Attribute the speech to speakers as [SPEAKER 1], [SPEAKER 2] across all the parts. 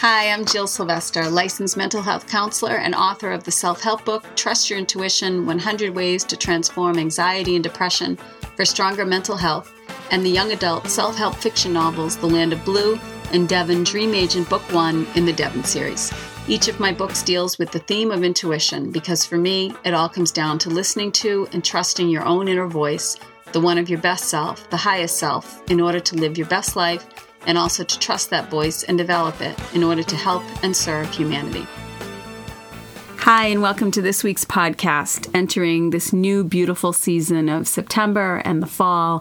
[SPEAKER 1] Hi, I'm Jill Sylvester, licensed mental health counselor and author of the self help book Trust Your Intuition 100 Ways to Transform Anxiety and Depression for Stronger Mental Health, and the young adult self help fiction novels The Land of Blue and Devon Dream Agent Book One in the Devon series. Each of my books deals with the theme of intuition because for me, it all comes down to listening to and trusting your own inner voice, the one of your best self, the highest self, in order to live your best life and also to trust that voice and develop it in order to help and serve humanity. Hi, and welcome to this week's podcast, entering this new beautiful season of September and the fall.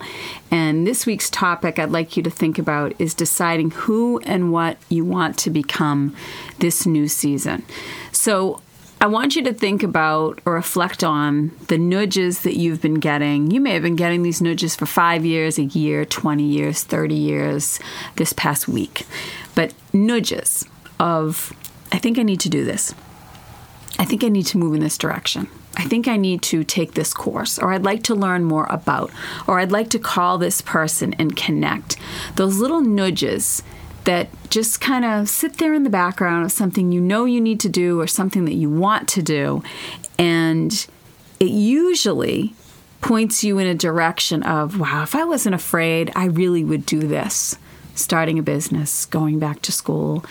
[SPEAKER 1] And this week's topic I'd like you to think about is deciding who and what you want to become this new season. So, I want you to think about or reflect on the nudges that you've been getting. You may have been getting these nudges for five years, a year, 20 years, 30 years, this past week. But nudges of, I think I need to do this. I think I need to move in this direction. I think I need to take this course, or I'd like to learn more about, or I'd like to call this person and connect. Those little nudges that just kind of sit there in the background of something you know you need to do or something that you want to do. And it usually points you in a direction of, wow, if I wasn't afraid, I really would do this. Starting a business, going back to school,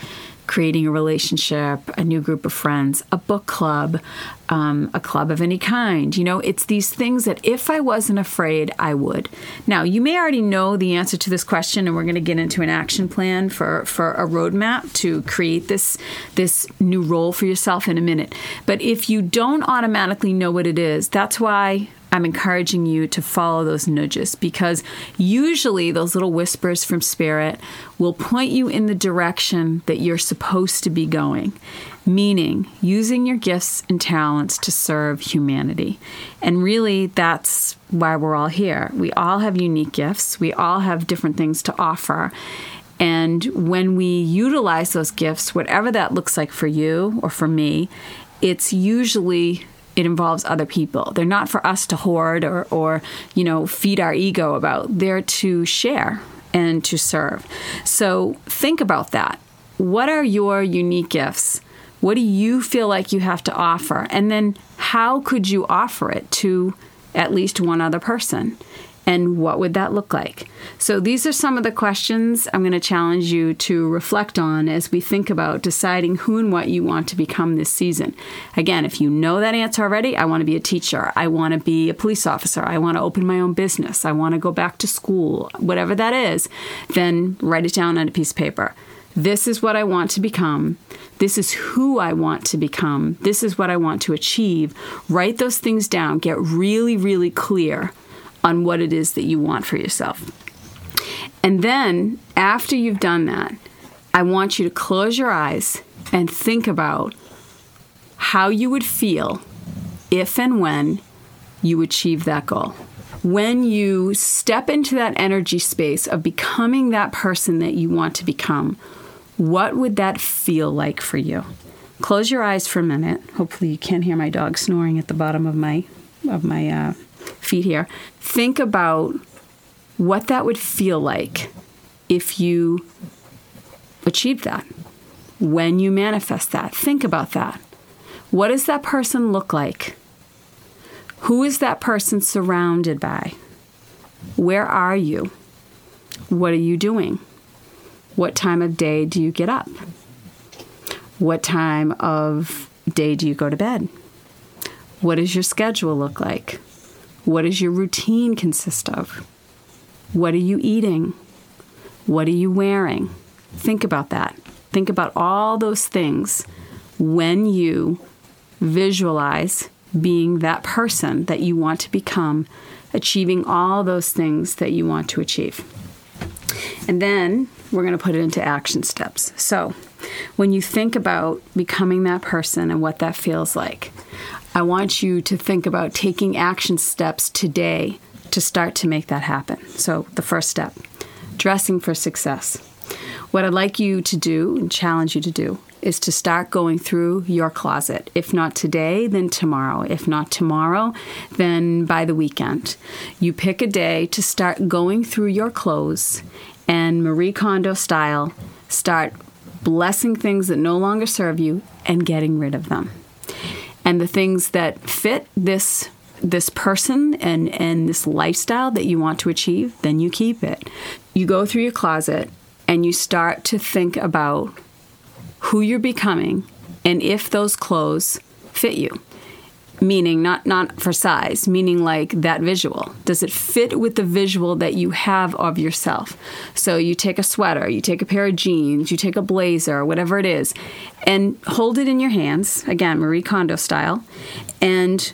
[SPEAKER 1] creating a relationship, a new group of friends, a book club, um, a club of any kind. You know, it's these things that if I wasn't afraid, I would. Now, you may already know the answer to this question, and we're going to get into an action plan for, for a roadmap to create this, this new role for yourself in a minute. But if you don't automatically know what it is, that's why I'm encouraging you to follow those nudges because usually those little whispers from spirit will point you in the direction that you're supposed to be going, meaning using your gifts and talents to serve humanity. And really, that's why we're all here. We all have unique gifts, we all have different things to offer. And when we utilize those gifts, whatever that looks like for you or for me, it's usually it involves other people. They're not for us to hoard or, or you know, feed our ego about. They're to share and to serve. So think about that. What are your unique gifts? What do you feel like you have to offer? And then how could you offer it to at least one other person? And what would that look like? So, these are some of the questions I'm going to challenge you to reflect on as we think about deciding who and what you want to become this season. Again, if you know that answer already, I want to be a teacher, I want to be a police officer, I want to open my own business, I want to go back to school, whatever that is, then write it down on a piece of paper. This is what I want to become. This is who I want to become. This is what I want to achieve. Write those things down. Get really, really clear on what it is that you want for yourself. And then, after you've done that, I want you to close your eyes and think about how you would feel if and when you achieve that goal. When you step into that energy space of becoming that person that you want to become, what would that feel like for you? Close your eyes for a minute. Hopefully, you can't hear my dog snoring at the bottom of my of my uh, feet here. Think about what that would feel like if you achieved that. When you manifest that, think about that. What does that person look like? Who is that person surrounded by? Where are you? What are you doing? What time of day do you get up? What time of day do you go to bed? What does your schedule look like? What does your routine consist of? What are you eating? What are you wearing? Think about that. Think about all those things when you visualize being that person that you want to become, achieving all those things that you want to achieve. And then we're going to put it into action steps. So, when you think about becoming that person and what that feels like, I want you to think about taking action steps today to start to make that happen. So, the first step dressing for success. What I'd like you to do and challenge you to do is to start going through your closet. If not today, then tomorrow. If not tomorrow, then by the weekend. You pick a day to start going through your clothes and Marie Kondo style, start
[SPEAKER 2] blessing things that no longer serve you and getting rid of them. And the things that fit this this person and and this lifestyle that you want to achieve, then you keep it. You go through your closet and you start to think about who you're becoming and if those clothes fit you meaning not not for size meaning like that visual. Does it fit with the visual that you have of yourself? So you take a sweater you take a pair of jeans you take a blazer whatever it is and hold it in your hands again marie kondo style and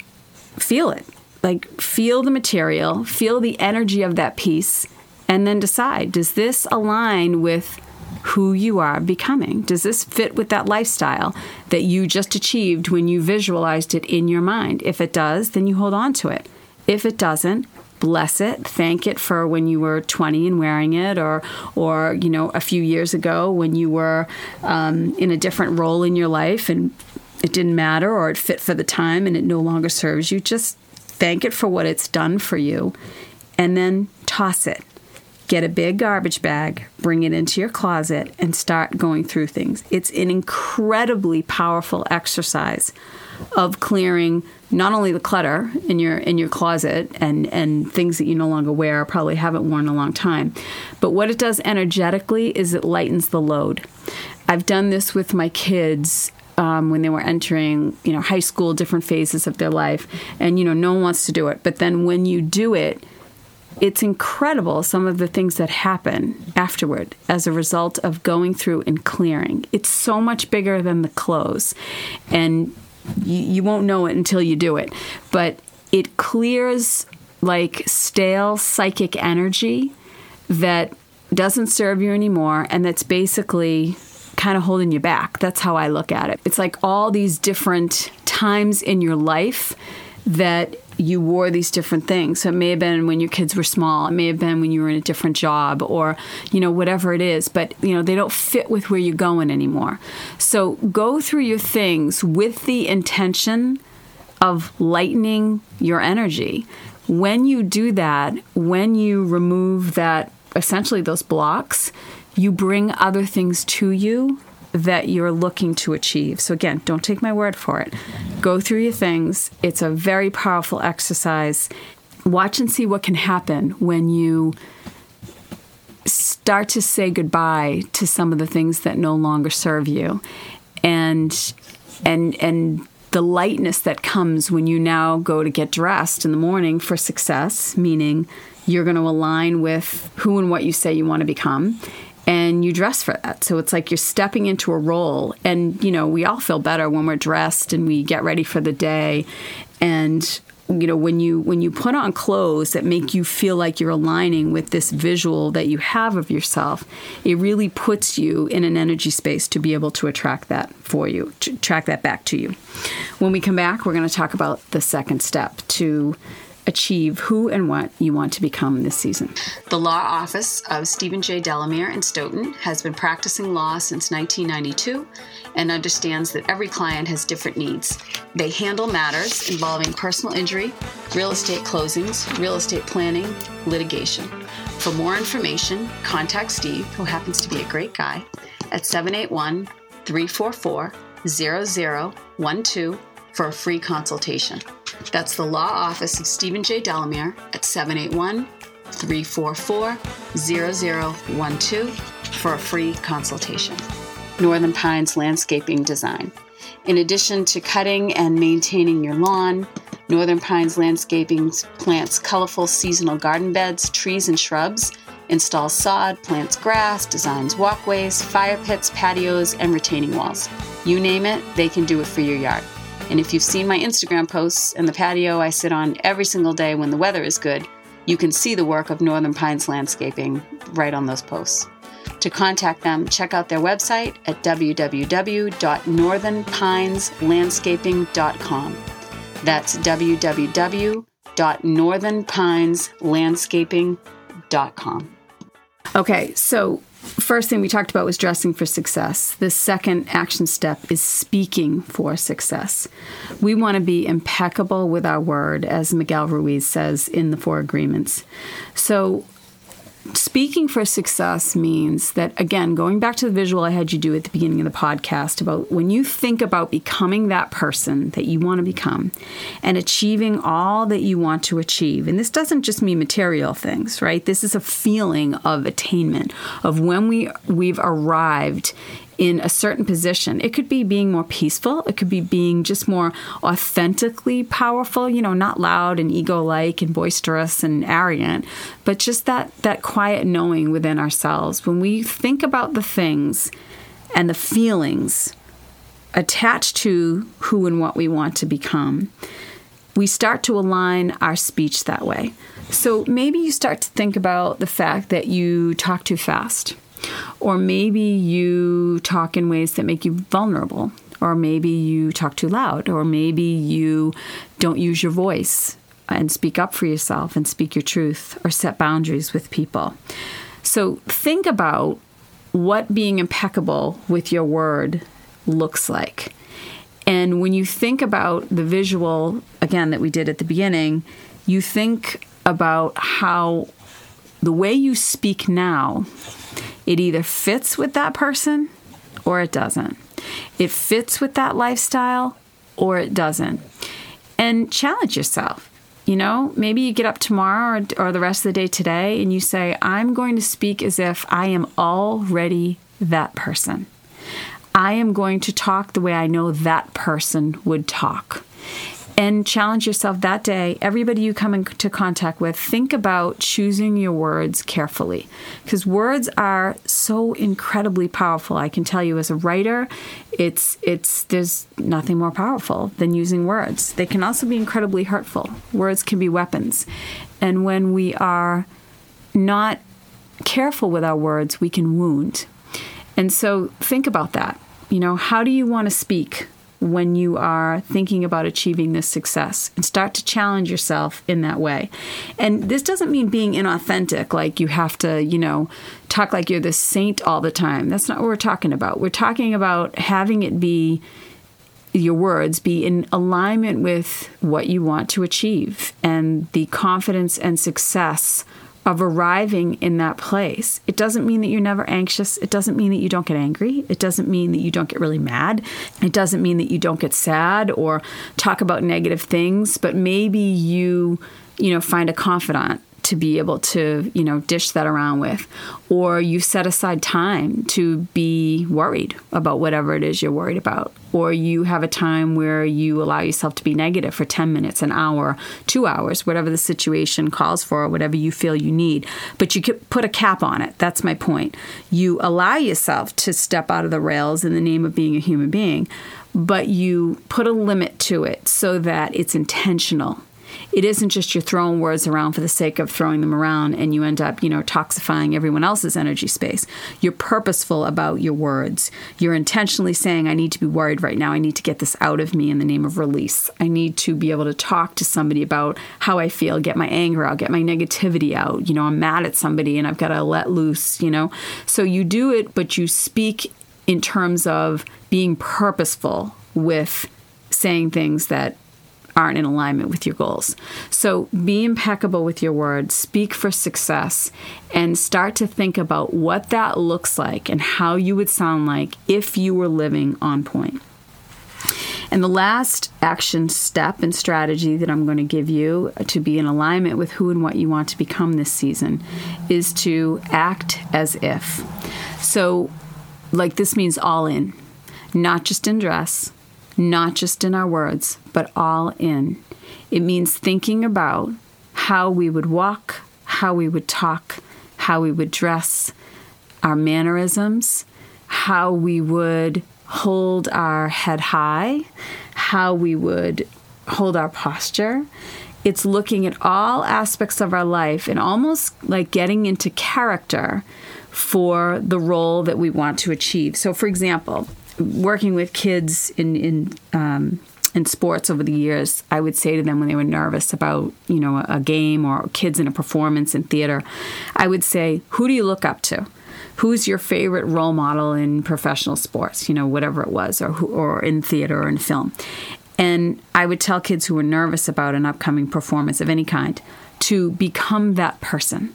[SPEAKER 2] feel it. Like feel the material feel the energy of that piece and then decide does this align with who you are becoming. Does this fit with that lifestyle that you just achieved when you visualized it in your mind? If it does, then you hold on to it. If it doesn't, bless it, thank it for when you were 20 and wearing it, or, or you know, a few years ago when you were um, in a different role in your life and it didn't matter, or it fit for the time and it no longer serves you. Just thank it for what it's done for you, and then toss it get a big garbage bag, bring it into your closet, and start going through things. It's an incredibly powerful exercise of clearing not only the clutter in your in your closet and and things that you no longer wear or probably haven't worn in a long time but what it does energetically is it lightens the load i've done this with my kids um, when they were entering, you know, high school, different phases of their life, and you know, no one wants to do it. But then when you do it, it's incredible some of the things that happen afterward as a result of going through and clearing. It's so much bigger than the clothes, and you, you won't know it until you do it. But it clears like stale psychic energy that doesn't serve you anymore, and that's basically kind of holding you back. That's how I look at it. It's like all these different times in your life that you wore these different things. So it may have been when your kids were small, it may have been when you were in a different job or, you know, whatever it is, but, you know, they don't fit with where you're going anymore. So go through your things with the intention of lightening your energy. When you do that, when you remove that, essentially those blocks, you bring other things to you that you're looking to achieve. So, again, don't take my word for it. Go through your things. It's a very powerful exercise. Watch and see what can happen when you start to say goodbye to some of the things that no longer serve you. And and and the lightness that comes when you now go to get dressed in the morning for success, meaning you're going to align with who and what you say you want to become and you dress for that. So it's like you're stepping into a role. And, you know, we all feel better when we're dressed and we get ready for the day. And, you know, when you when you put on clothes that make you feel like you're aligning with this visual that you have of yourself, it really puts you in an energy space to be able to attract that for you, to attract that back to you. When we come back, we're going to talk about the second step to achieve who and what you want to become this season.
[SPEAKER 1] The law office of Stephen J. Delamere in Stoughton has been practicing law since 1992 and understands that every client has different needs. They handle matters involving personal injury, real estate closings, real estate planning, litigation. For more information, contact Steve, who happens to be a great guy, at 781 344 0012 for a free consultation. That's the law office of Stephen J. Delamere at 781 344 0012 for a free consultation. Northern Pines Landscaping Design. In addition to cutting and maintaining your lawn, Northern Pines Landscaping plants colorful seasonal garden beds, trees, and shrubs, installs sod, plants grass, designs walkways, fire pits, patios, and retaining walls. You name it, they can do it for your yard. And if you've seen my Instagram posts and the patio I sit on every single day when the weather is good, you can see the work of Northern Pines Landscaping right on those posts. To contact them, check out their website at www.northernpineslandscaping.com. That's www.northernpineslandscaping.com.
[SPEAKER 2] Okay, so first thing we talked about was dressing for success. The second action step is speaking for success. We want to be impeccable with our word, as Miguel Ruiz says in the Four Agreements. So, speaking for success means that, again, going back to the visual I had you do at the beginning of the podcast about when you think about becoming that person that you want to become and achieving all that you want to achieve, and this doesn't just mean material things, right? This is a feeling of attainment, of when we, we've arrived in a certain position. It could be being more peaceful, it could be being just more authentically powerful, you know, not loud and ego like and boisterous and arrogant, but just that that quiet knowing within ourselves. When we think about the things and the feelings attached to who and what we want to become, we start to align our speech that way. So maybe you start to think about the fact that you talk too fast or maybe you talk in ways that make you vulnerable. Or maybe you talk too loud. Or maybe you don't use your voice and speak up for yourself and speak your truth or set boundaries with people. So think about what being impeccable with your word looks like. And when you think about the visual, again, that we did at the beginning, you think about how the way you speak now it either fits with that person or it doesn't. It fits with that lifestyle or it doesn't. And challenge yourself. You know, maybe you get up tomorrow or, or, the rest of the day today and you say, I'm going to speak as if I am already that person. I am going to talk the way I know that person would talk and challenge yourself that day. Everybody you come into contact with, think about choosing your words carefully because words are so incredibly powerful. I can tell you as a writer, it's it's there's nothing more powerful than using words. They can also be incredibly hurtful. Words can be weapons. And when we are not careful with our words, we can wound. And so think about that. You know, how do you want to speak? When you are thinking about achieving this success and start to challenge yourself in that way. And this doesn't mean being inauthentic, like you have to, you know, talk like you're the saint all the time. That's not what we're talking about. We're talking about having it be your words be in alignment with what you want to achieve and the confidence and success of arriving in that place. It doesn't mean that you're never anxious. It doesn't mean that you don't get angry. It doesn't mean that you don't get really mad. It doesn't mean that you don't get sad or talk about negative things, but maybe you, you know, find a confidant to be able to, you know, dish that around with. Or you set aside time to be worried about whatever it is you're worried about. Or you have a time where you allow yourself to be negative for 10 minutes, an hour, two hours, whatever the situation calls for, whatever you feel you need. But you put a cap on it. That's my point. You allow yourself to step out of the rails in the name of being a human being, but you put a limit to it so that it's intentional it isn't just you're throwing words around for the sake of throwing them around and you end up, you know, toxifying everyone else's energy space. You're purposeful about your words. You're intentionally saying, I need to be worried right now. I need to get this out of me in the name of release. I need to be able to talk to somebody about how I feel, get my anger out, get my negativity out. You know, I'm mad at somebody and I've got to let loose, you know. So you do it, but you speak in terms of being purposeful with saying things that aren't in alignment with your goals. So be impeccable with your words, speak for success, and start to think about what that looks like and how you would sound like if you were living on point. And the last action step and strategy that I'm going to give you to be in alignment with who and what you want to become this season is to act as if. So, like, this means all in, not just in dress, not just in our words, but all in. It means thinking about how we would walk, how we would talk, how we would dress, our mannerisms, how we would hold our head high, how we would hold our posture. It's looking at all aspects of our life and almost like getting into character for the role that we want to achieve. So, for example, working with kids in in um, in sports over the years, I would say to them when they were nervous about you know a, game or kids in a performance in theater, I would say, "Who do you look up to?" who's your favorite role model in professional sports, you know, whatever it was, or, who, or in theater or in film. And I would tell kids who were nervous about an upcoming performance of any kind to become that person.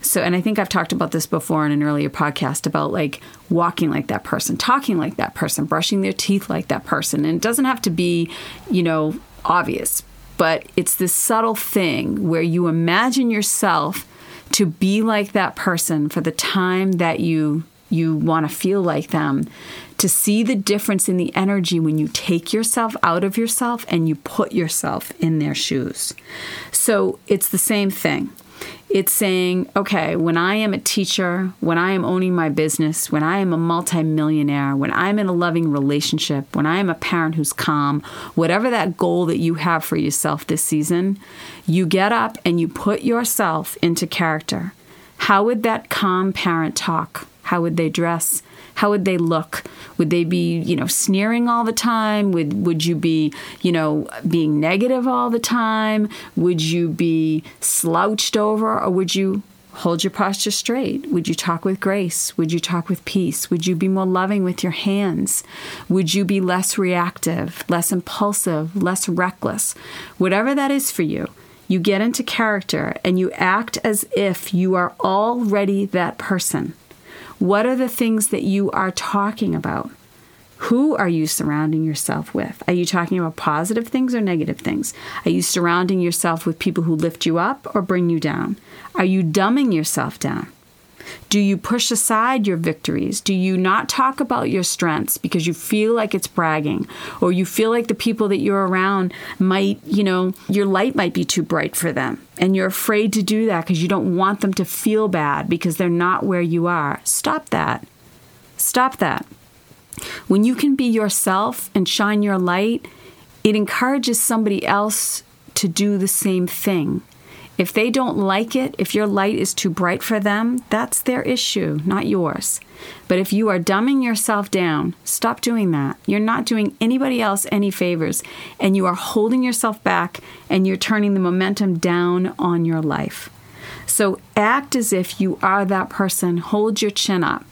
[SPEAKER 2] So, and I think I've talked about this before in an earlier podcast about like walking like that person, talking like that person, brushing their teeth like that person. And it doesn't have to be, you know, obvious, but it's this subtle thing where you imagine yourself to be like that person for the time that you you want to feel like them to see the difference in the energy when you take yourself out of yourself and you put yourself in their shoes. So it's the same thing. It's saying, okay, when I am a teacher, when I am owning my business, when I am a multimillionaire, when I'm in a loving relationship, when I am a parent who's calm, whatever that goal that you have for yourself this season, you get up and you put yourself into character. How would that calm parent talk? How would they dress? How would they look? Would they be, you know, sneering all the time? Would would you be, you know, being negative all the time? Would you be slouched over or would you hold your posture straight? Would you talk with grace? Would you talk with peace? Would you be more loving with your hands? Would you be less reactive, less impulsive, less reckless? Whatever that is for you, you get into character and you act as if you are already that person. What are the things that you are talking about? Who are you surrounding yourself with? Are you talking about positive things or negative things? Are you surrounding yourself with people who lift you up or bring you down? Are you dumbing yourself down? Do you push aside your victories? Do you not talk about your strengths because you feel like it's bragging or you feel like the people that you're around might, you know, your light might be too bright for them and you're afraid to do that because you don't want them to feel bad because they're not where you are? Stop that. Stop that. When you can be yourself and shine your light, it encourages somebody else to do the same thing. If they don't like it, if your light is too bright for them, that's their issue, not yours. But if you are dumbing yourself down, stop doing that. You're not doing anybody else any favors, and you are holding yourself back and you're turning the momentum down on your life. So act as if you are that person, hold your chin up.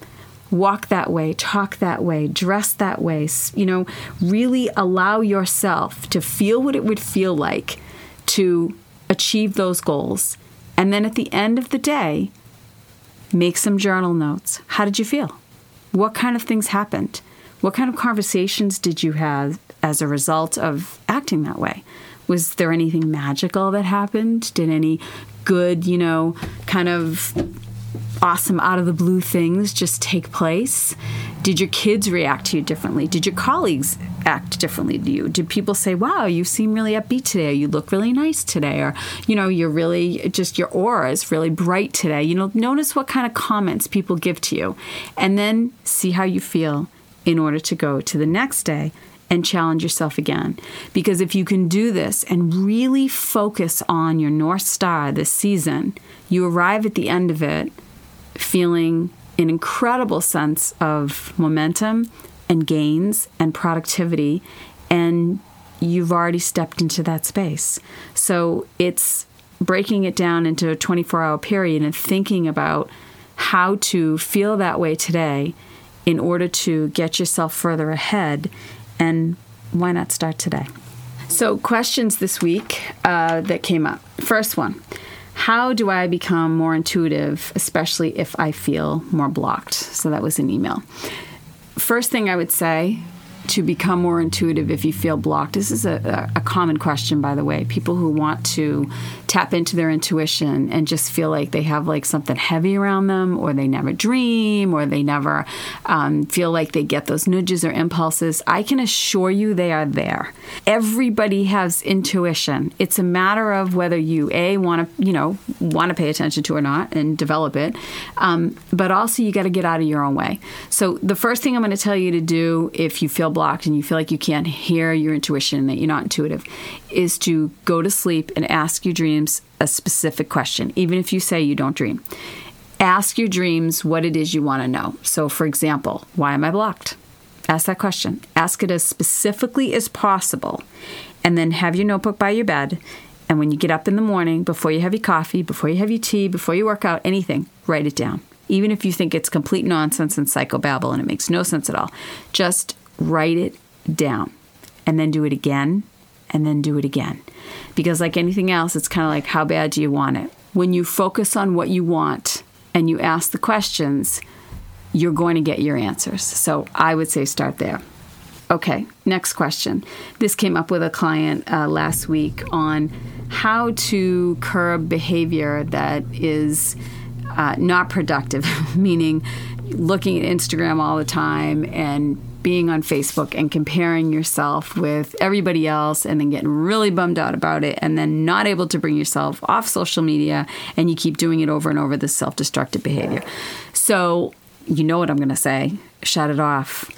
[SPEAKER 2] Walk that way, talk that way, dress that way. You know, really allow yourself to feel what it would feel like to achieve those goals. And then at the end of the day, make some journal notes. How did you feel? What kind of things happened? What kind of conversations did you have as a result of acting that way? Was there anything magical that happened? Did any good, you know, kind of awesome out of the blue things just take place? Did your kids react to you differently? Did your colleagues act differently to you? Did people say, wow, you seem really upbeat today, or you look really nice today, or, you know, you're really just your aura is really bright today? You know, notice what kind of comments people give to you, and then see how you feel in order to go to the next day and challenge yourself again. Because if you can do this and really focus on your North Star this season, you arrive at the end of it feeling an incredible sense of momentum and gains and productivity, and you've already stepped into that space. So it's breaking it down into a 24 hour period and thinking about how to feel that way today in order to get yourself further ahead. And why not start today? So, questions this week uh, that came up. First one how do I become more intuitive, especially if I feel more blocked? So that was an email. First thing I would say to become more intuitive if you feel blocked? This is a, a, common question, by the way. People who want to tap into their intuition and just feel like they have like something heavy around them, or they never dream, or they never um, feel like they get those nudges or impulses. I can assure you they are there. Everybody has intuition. It's a matter of whether you a want to you know want to pay attention to or not and develop it, um, but also you got to get out of your own way. So the first thing I'm going to tell you to do if you feel blocked and you feel like you can't hear your intuition, that you're not intuitive, is to go to sleep and ask your dreams a specific question, even if you say you don't dream. Ask your dreams what it is you want to know. So, for example, why am I blocked? Ask that question. Ask it as specifically as possible. And then have your notebook by your bed. And when you get up in the morning, before you have your coffee, before you have your tea, before you work out, anything, write it down. Even if you think it's complete nonsense and psychobabble and it makes no sense at all, just write it down and then do it again and then do it again. Because, like anything else, it's kind of like how bad do you want it? when you focus on what you want and you ask the questions, you're going to get your answers. So I would say start there. Okay, next question. This came up with a client uh, last week on how to curb behavior that is uh, not productive, meaning looking at Instagram all the time and being on Facebook and comparing yourself with everybody else and then getting really bummed out about it and then not able to bring yourself off social media and you keep doing it over and over this self-destructive behavior. So, you know what I'm going to say, shut it off.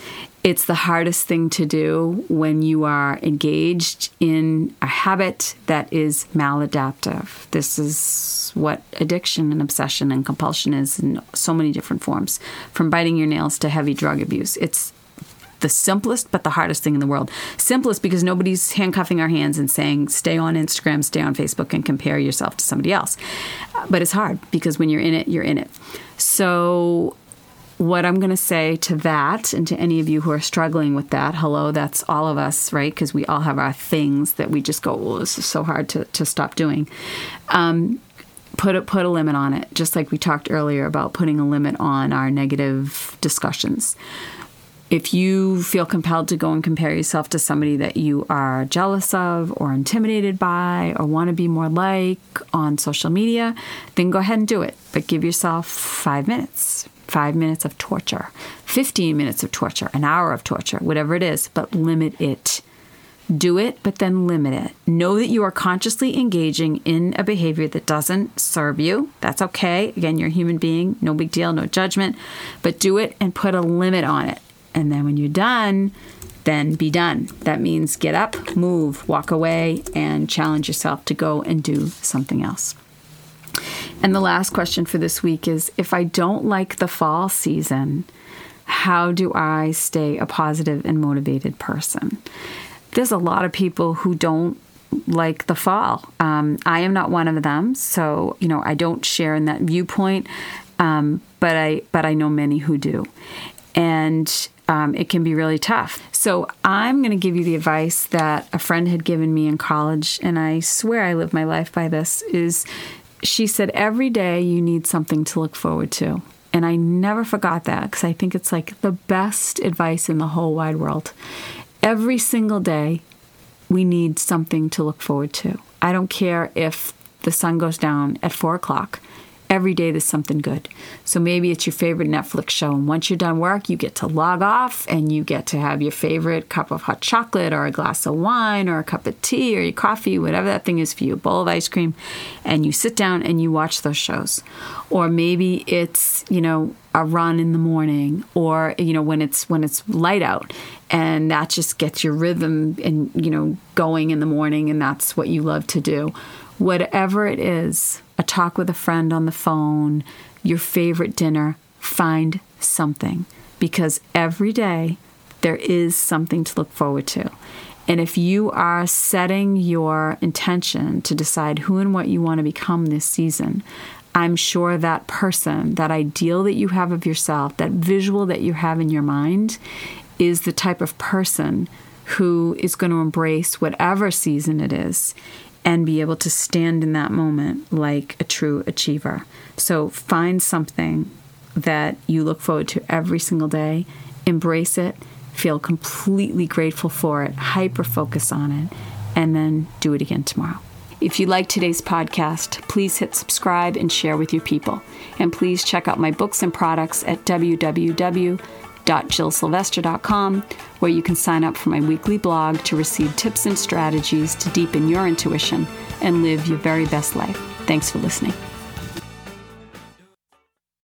[SPEAKER 2] It's the hardest thing to do when you are engaged in a habit that is maladaptive. This is what addiction and obsession and compulsion is in so many different forms, from biting your nails to heavy drug abuse. It's the simplest but the hardest thing in the world. Simplest because nobody's handcuffing our hands and saying, stay on Instagram, stay on Facebook, and compare yourself to somebody else. But it's hard because when you're in it, you're in it. So, what I'm going to say to that and to any of you who are struggling with that, hello, that's all of us, right? Because we all have our things that we just go, oh, this is so hard to, to stop doing. Um, put a, put a limit on it, just like we talked earlier about putting a limit on our negative discussions if you feel compelled to go and compare yourself to somebody that you are jealous of or intimidated by or want to be more like on social media, then go ahead and do it. But give yourself five minutes, five minutes of torture, 15 minutes of torture, an hour of torture, whatever it is, but limit it. Do it, but then limit it. Know that you are consciously engaging in a behavior that doesn't serve you. That's okay. Again, you're a human being, no big deal, no judgment, but do it and put a limit on it. And then when you're done, then be done. That means get up, move, walk away, and challenge yourself to go and do something else. And the last question for this week is if I don't like the fall season, how do I stay a positive and motivated person? There's a lot of people who don't like the fall. Um, I am not one of them, so you know I don't share in that viewpoint. Um, but I but I know many who do, and um, it can be really tough. So I'm going to give you the advice that a friend had given me in college, and I swear I live my life by this. Is she said every day you need something to look forward to. And I never forgot that because I think it's like the best advice in the whole wide world. Every single day, we need something to look forward to. I don't care if the sun goes down at four o'clock every day there's something good. So maybe it's your favorite Netflix show, and once you're done work, you get to log off and you get to have your favorite cup of hot chocolate or a glass of wine or a cup of tea or your coffee, whatever that thing is for you, a bowl of ice cream, and you sit down and you watch those shows. Or maybe it's, you know, a run in the morning or you know when it's when it's light out and that just gets your rhythm and you know going in the morning and that's what you love to do whatever it is a talk with a friend on the phone, your favorite dinner, find something because every day there is something to look forward to. And if you are setting your intention to decide who and what you want to become this season, I'm sure that person, that ideal that you have of yourself, that visual that you have in your mind, is the type of person who is going to embrace whatever season it is and be able to stand in that moment like a true achiever. So find something that you look forward to every single day, embrace it, feel completely grateful for it, hyper focus on it, and then do it again tomorrow. If you like today's podcast, please hit subscribe and share with your people. And please check out my books and products at www www.jillsylvester.com, where you can sign up for my weekly blog to receive tips and strategies to deepen your intuition and live your very best life. Thanks for listening.